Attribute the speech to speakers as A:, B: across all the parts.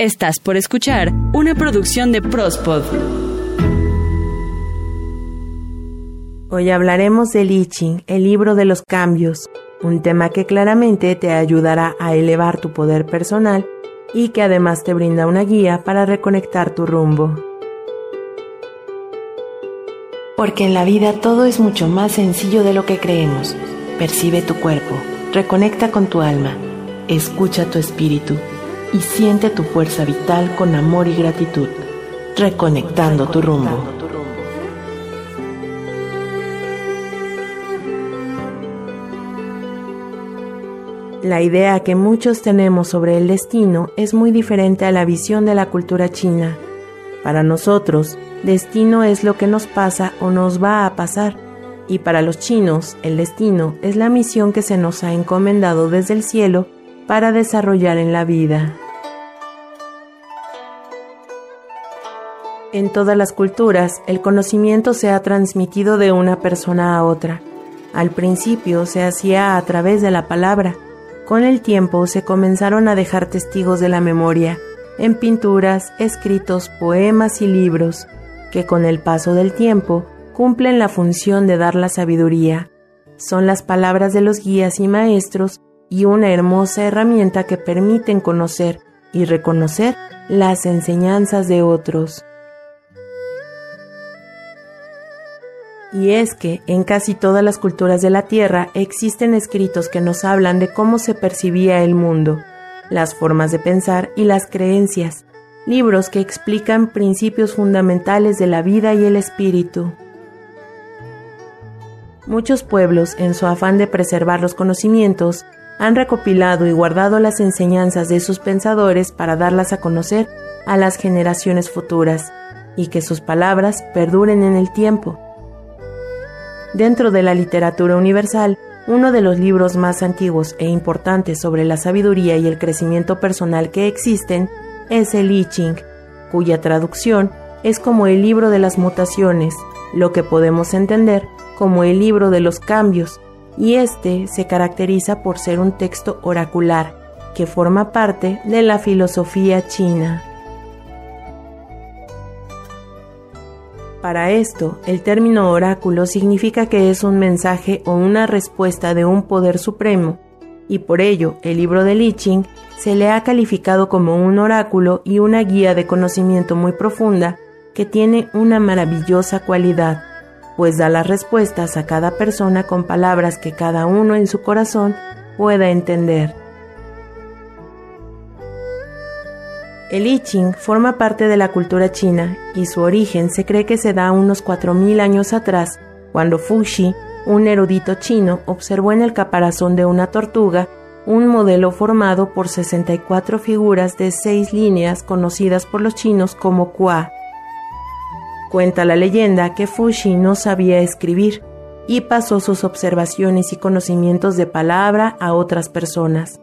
A: Estás por escuchar una producción de Prospod.
B: Hoy hablaremos del I Ching, el libro de los cambios, un tema que claramente te ayudará a elevar tu poder personal y que además te brinda una guía para reconectar tu rumbo. Porque en la vida todo es mucho más sencillo de lo que creemos. Percibe tu cuerpo, reconecta con tu alma, escucha tu espíritu y siente tu fuerza vital con amor y gratitud, reconectando tu rumbo. La idea que muchos tenemos sobre el destino es muy diferente a la visión de la cultura china. Para nosotros, destino es lo que nos pasa o nos va a pasar, y para los chinos, el destino es la misión que se nos ha encomendado desde el cielo para desarrollar en la vida. En todas las culturas, el conocimiento se ha transmitido de una persona a otra. Al principio se hacía a través de la palabra. Con el tiempo se comenzaron a dejar testigos de la memoria, en pinturas, escritos, poemas y libros, que con el paso del tiempo cumplen la función de dar la sabiduría. Son las palabras de los guías y maestros y una hermosa herramienta que permiten conocer y reconocer las enseñanzas de otros. Y es que en casi todas las culturas de la Tierra existen escritos que nos hablan de cómo se percibía el mundo, las formas de pensar y las creencias, libros que explican principios fundamentales de la vida y el espíritu. Muchos pueblos, en su afán de preservar los conocimientos, han recopilado y guardado las enseñanzas de sus pensadores para darlas a conocer a las generaciones futuras y que sus palabras perduren en el tiempo. Dentro de la literatura universal, uno de los libros más antiguos e importantes sobre la sabiduría y el crecimiento personal que existen es el I Ching, cuya traducción es como el libro de las mutaciones, lo que podemos entender como el libro de los cambios, y este se caracteriza por ser un texto oracular que forma parte de la filosofía china. Para esto, el término oráculo significa que es un mensaje o una respuesta de un poder supremo, y por ello el libro de Li Ching se le ha calificado como un oráculo y una guía de conocimiento muy profunda que tiene una maravillosa cualidad pues da las respuestas a cada persona con palabras que cada uno en su corazón pueda entender. El I Ching forma parte de la cultura china y su origen se cree que se da unos 4.000 años atrás, cuando Fuxi, un erudito chino, observó en el caparazón de una tortuga un modelo formado por 64 figuras de seis líneas conocidas por los chinos como Kua. Cuenta la leyenda que Fuxi no sabía escribir y pasó sus observaciones y conocimientos de palabra a otras personas.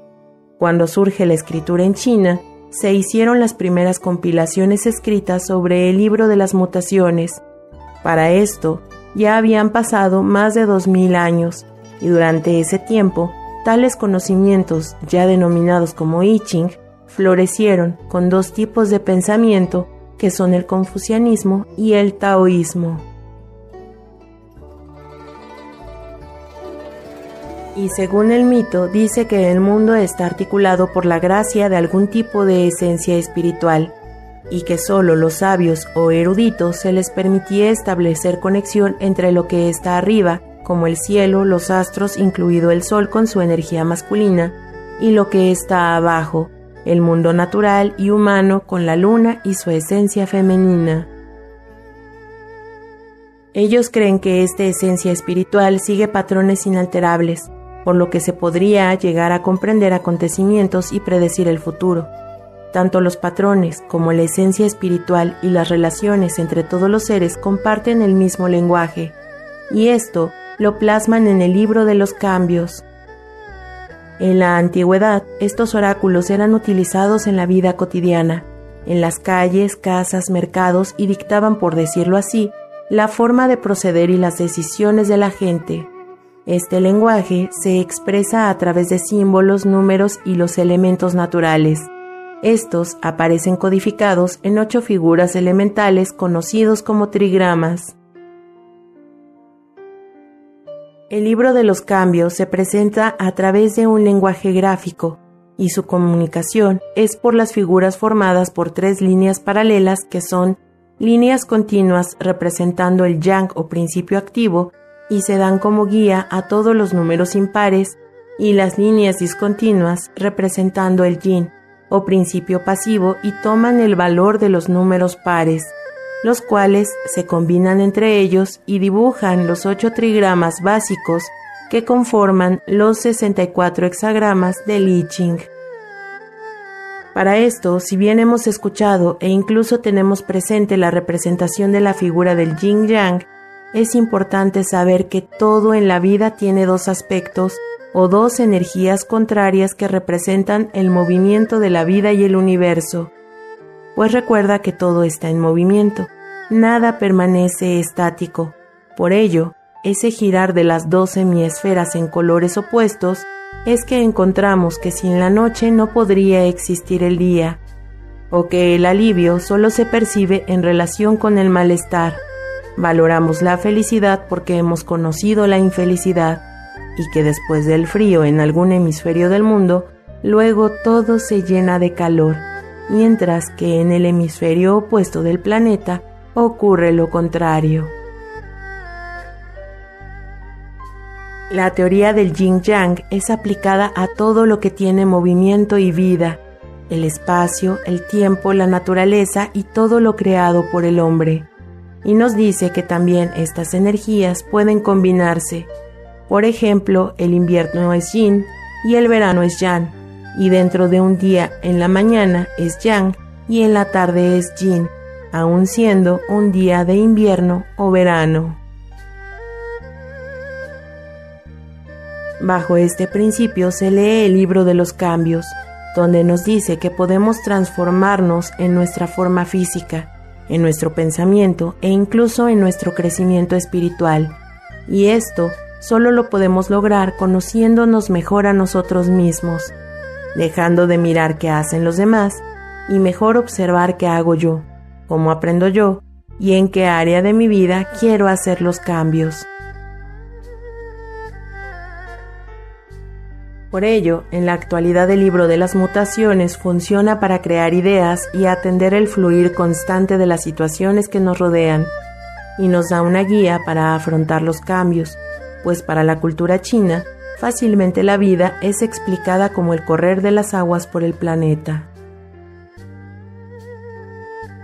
B: Cuando surge la escritura en China, se hicieron las primeras compilaciones escritas sobre el libro de las mutaciones. Para esto, ya habían pasado más de dos mil años, y durante ese tiempo, tales conocimientos, ya denominados como I Ching, florecieron con dos tipos de pensamiento que son el confucianismo y el taoísmo. Y según el mito, dice que el mundo está articulado por la gracia de algún tipo de esencia espiritual, y que solo los sabios o eruditos se les permitía establecer conexión entre lo que está arriba, como el cielo, los astros, incluido el sol con su energía masculina, y lo que está abajo, el mundo natural y humano con la luna y su esencia femenina. Ellos creen que esta esencia espiritual sigue patrones inalterables, por lo que se podría llegar a comprender acontecimientos y predecir el futuro. Tanto los patrones como la esencia espiritual y las relaciones entre todos los seres comparten el mismo lenguaje, y esto lo plasman en el libro de los cambios, en la antigüedad, estos oráculos eran utilizados en la vida cotidiana, en las calles, casas, mercados y dictaban, por decirlo así, la forma de proceder y las decisiones de la gente. Este lenguaje se expresa a través de símbolos, números y los elementos naturales. Estos aparecen codificados en ocho figuras elementales conocidos como trigramas. El libro de los cambios se presenta a través de un lenguaje gráfico y su comunicación es por las figuras formadas por tres líneas paralelas que son líneas continuas representando el yang o principio activo y se dan como guía a todos los números impares y las líneas discontinuas representando el yin o principio pasivo y toman el valor de los números pares, los cuales se combinan entre ellos y dibujan los ocho trigramas básicos que conforman los 64 hexagramas del I Ching. Para esto, si bien hemos escuchado e incluso tenemos presente la representación de la figura del yin yang, es importante saber que todo en la vida tiene dos aspectos o dos energías contrarias que representan el movimiento de la vida y el universo. Pues recuerda que todo está en movimiento, nada permanece estático. Por ello, ese girar de las dos hemisferas en colores opuestos es que encontramos que sin la noche no podría existir el día, o que el alivio solo se percibe en relación con el malestar. Valoramos la felicidad porque hemos conocido la infelicidad y que después del frío en algún hemisferio del mundo, luego todo se llena de calor, mientras que en el hemisferio opuesto del planeta ocurre lo contrario. La teoría del yin yang es aplicada a todo lo que tiene movimiento y vida, el espacio, el tiempo, la naturaleza y todo lo creado por el hombre. Y nos dice que también estas energías pueden combinarse por ejemplo, el invierno es yin y el verano es yang, y dentro de un día en la mañana es yang y en la tarde es yin, aun siendo un día de invierno o verano. Bajo este principio se lee el libro de los cambios, donde nos dice que podemos transformarnos en nuestra forma física, en nuestro pensamiento e incluso en nuestro crecimiento espiritual, y esto solo lo podemos lograr conociéndonos mejor a nosotros mismos, dejando de mirar qué hacen los demás y mejor observar qué hago yo, cómo aprendo yo y en qué área de mi vida quiero hacer los cambios. Por ello, en la actualidad el libro de las mutaciones funciona para crear ideas y atender el fluir constante de las situaciones que nos rodean, y nos da una guía para afrontar los cambios, pues para la cultura china, fácilmente la vida es explicada como el correr de las aguas por el planeta.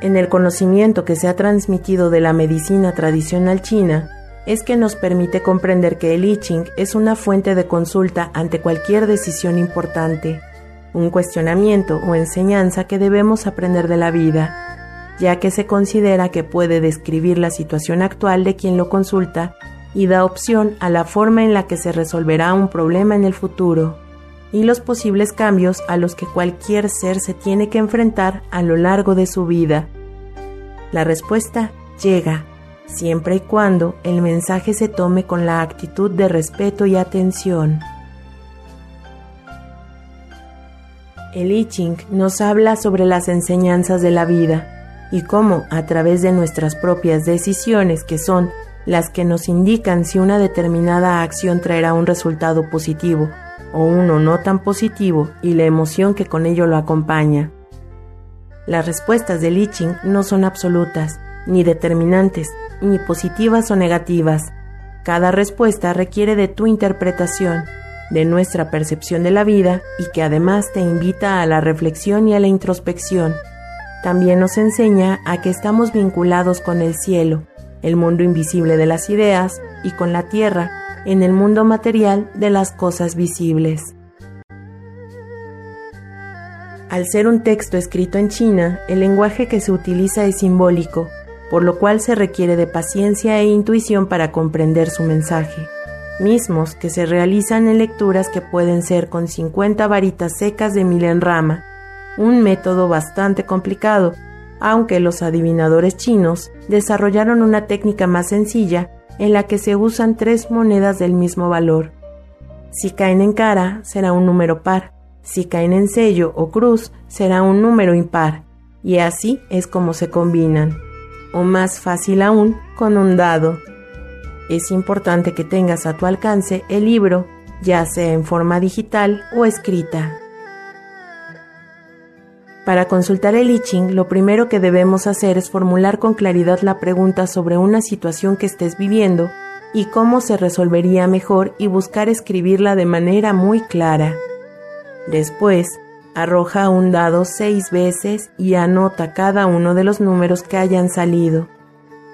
B: En el conocimiento que se ha transmitido de la medicina tradicional china, es que nos permite comprender que el I Ching es una fuente de consulta ante cualquier decisión importante, un cuestionamiento o enseñanza que debemos aprender de la vida, ya que se considera que puede describir la situación actual de quien lo consulta y da opción a la forma en la que se resolverá un problema en el futuro y los posibles cambios a los que cualquier ser se tiene que enfrentar a lo largo de su vida. La respuesta llega, siempre y cuando el mensaje se tome con la actitud de respeto y atención. El I Ching nos habla sobre las enseñanzas de la vida y cómo a través de nuestras propias decisiones que son las que nos indican si una determinada acción traerá un resultado positivo o uno no tan positivo y la emoción que con ello lo acompaña. Las respuestas de Liching no son absolutas, ni determinantes, ni positivas o negativas. Cada respuesta requiere de tu interpretación, de nuestra percepción de la vida y que además te invita a la reflexión y a la introspección. También nos enseña a que estamos vinculados con el cielo, el mundo invisible de las ideas, y con la tierra, en el mundo material de las cosas visibles. Al ser un texto escrito en China, el lenguaje que se utiliza es simbólico, por lo cual se requiere de paciencia e intuición para comprender su mensaje, mismos que se realizan en lecturas que pueden ser con 50 varitas secas de milenrama, un método bastante complicado, aunque los adivinadores chinos desarrollaron una técnica más sencilla en la que se usan tres monedas del mismo valor. Si caen en cara, será un número par, Si caen en sello o cruz, será un número impar, y así es como se combinan. O más fácil aún, con un dado. Es importante que tengas a tu alcance el libro, ya sea en forma digital o escrita. Para consultar el I lo primero que debemos hacer es formular con claridad la pregunta sobre una situación que estés viviendo y cómo se resolvería mejor y buscar escribirla de manera muy clara. Después, arroja un dado seis veces y anota cada uno de los números que hayan salido.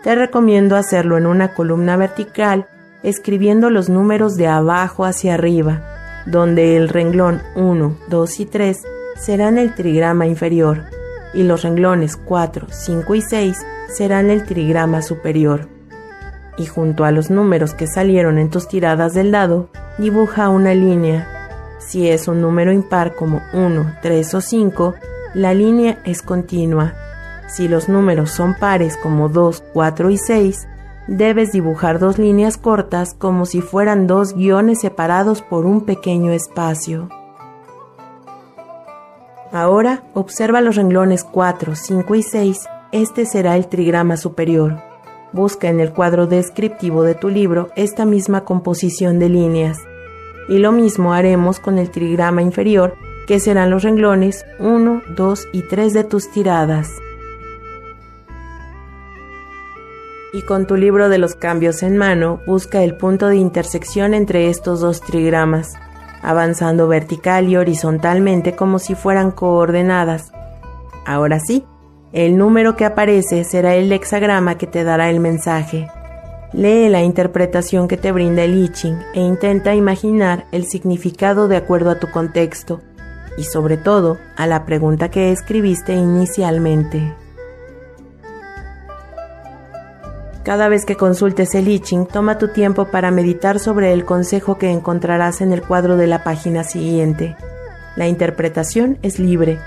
B: Te recomiendo hacerlo en una columna vertical, escribiendo los números de abajo hacia arriba, donde el renglón 1, 2 y 3 serán el trigrama inferior y los renglones 4, 5 y 6 serán el trigrama superior y junto a los números que salieron en tus tiradas del dado, dibuja una línea. Si es un número impar como 1, 3 o 5, la línea es continua. Si los números son pares como 2, 4 y 6, debes dibujar dos líneas cortas como si fueran dos guiones separados por un pequeño espacio. Ahora observa los renglones 4, 5 y 6. Este será el trigrama superior. Busca en el cuadro descriptivo de tu libro esta misma composición de líneas. Y lo mismo haremos con el trigrama inferior, que serán los renglones 1, 2 y 3 de tus tiradas. Y con tu libro de los cambios en mano, busca el punto de intersección entre estos dos trigramas, avanzando vertical y horizontalmente como si fueran coordenadas. Ahora sí, el número que aparece será el hexagrama que te dará el mensaje. Lee la interpretación que te brinda el I Ching e intenta imaginar el significado de acuerdo a tu contexto y sobre todo a la pregunta que escribiste inicialmente. Cada vez que consultes el I Ching, toma tu tiempo para meditar sobre el consejo que encontrarás en el cuadro de la página siguiente. La interpretación es libre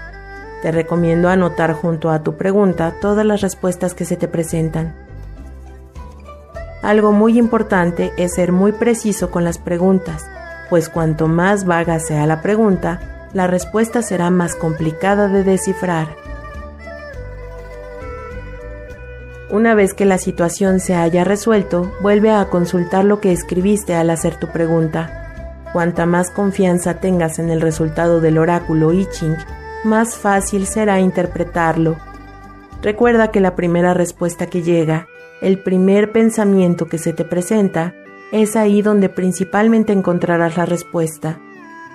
B: te recomiendo anotar junto a tu pregunta todas las respuestas que se te presentan. Algo muy importante es ser muy preciso con las preguntas, pues cuanto más vaga sea la pregunta, la respuesta será más complicada de descifrar. Una vez que la situación se haya resuelto, vuelve a consultar lo que escribiste al hacer tu pregunta. Cuanta más confianza tengas en el resultado del oráculo I Ching, más fácil será interpretarlo. Recuerda que la primera respuesta que llega, el primer pensamiento que se te presenta, es ahí donde principalmente encontrarás la respuesta.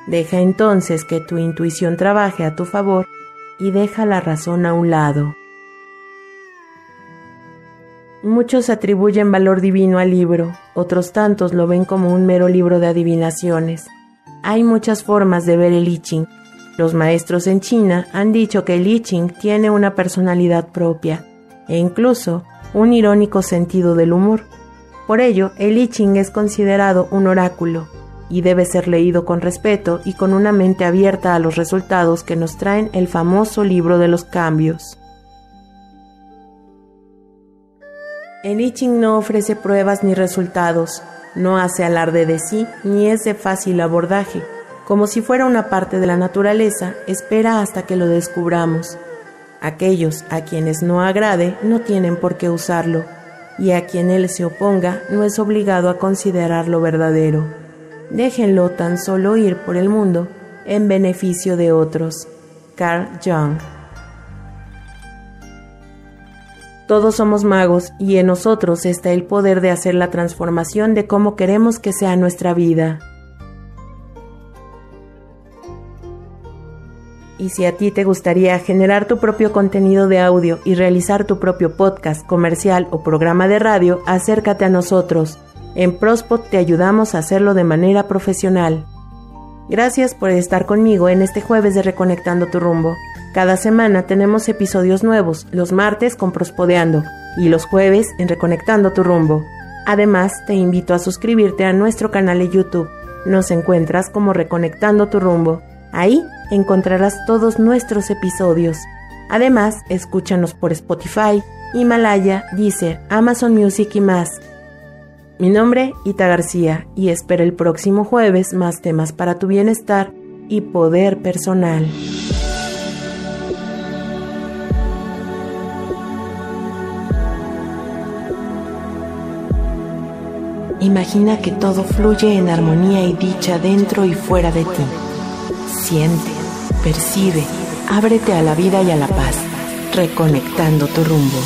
B: Deja entonces que tu intuición trabaje a tu favor y deja la razón a un lado. Muchos atribuyen valor divino al libro, otros tantos lo ven como un mero libro de adivinaciones. Hay muchas formas de ver el I Ching los maestros en China han dicho que el I Ching tiene una personalidad propia e incluso un irónico sentido del humor. Por ello, el I Ching es considerado un oráculo y debe ser leído con respeto y con una mente abierta a los resultados que nos traen el famoso libro de los cambios. El I Ching no ofrece pruebas ni resultados, no hace alarde de sí ni es de fácil abordaje como si fuera una parte de la naturaleza, espera hasta que lo descubramos. Aquellos a quienes no agrade no tienen por qué usarlo, y a quien él se oponga no es obligado a considerarlo verdadero. Déjenlo tan solo ir por el mundo en beneficio de otros. Carl Jung Todos somos magos y en nosotros está el poder de hacer la transformación de cómo queremos que sea nuestra vida. Y si a ti te gustaría generar tu propio contenido de audio y realizar tu propio podcast, comercial o programa de radio, acércate a nosotros. En Prospot te ayudamos a hacerlo de manera profesional. Gracias por estar conmigo en este jueves de Reconectando tu rumbo. Cada semana tenemos episodios nuevos, los martes con Prospodeando y los jueves en Reconectando tu rumbo. Además, te invito a suscribirte a nuestro canal de YouTube. Nos encuentras como Reconectando tu rumbo. Ahí encontrarás todos nuestros episodios. Además, escúchanos por Spotify, Himalaya, Deezer, Amazon Music y más. Mi nombre, Ita García, y espero el próximo jueves más temas para tu bienestar y poder personal. Imagina que todo fluye en armonía y dicha dentro y fuera de ti. Siente, percibe, ábrete a la vida y a la paz, reconectando tu rumbo.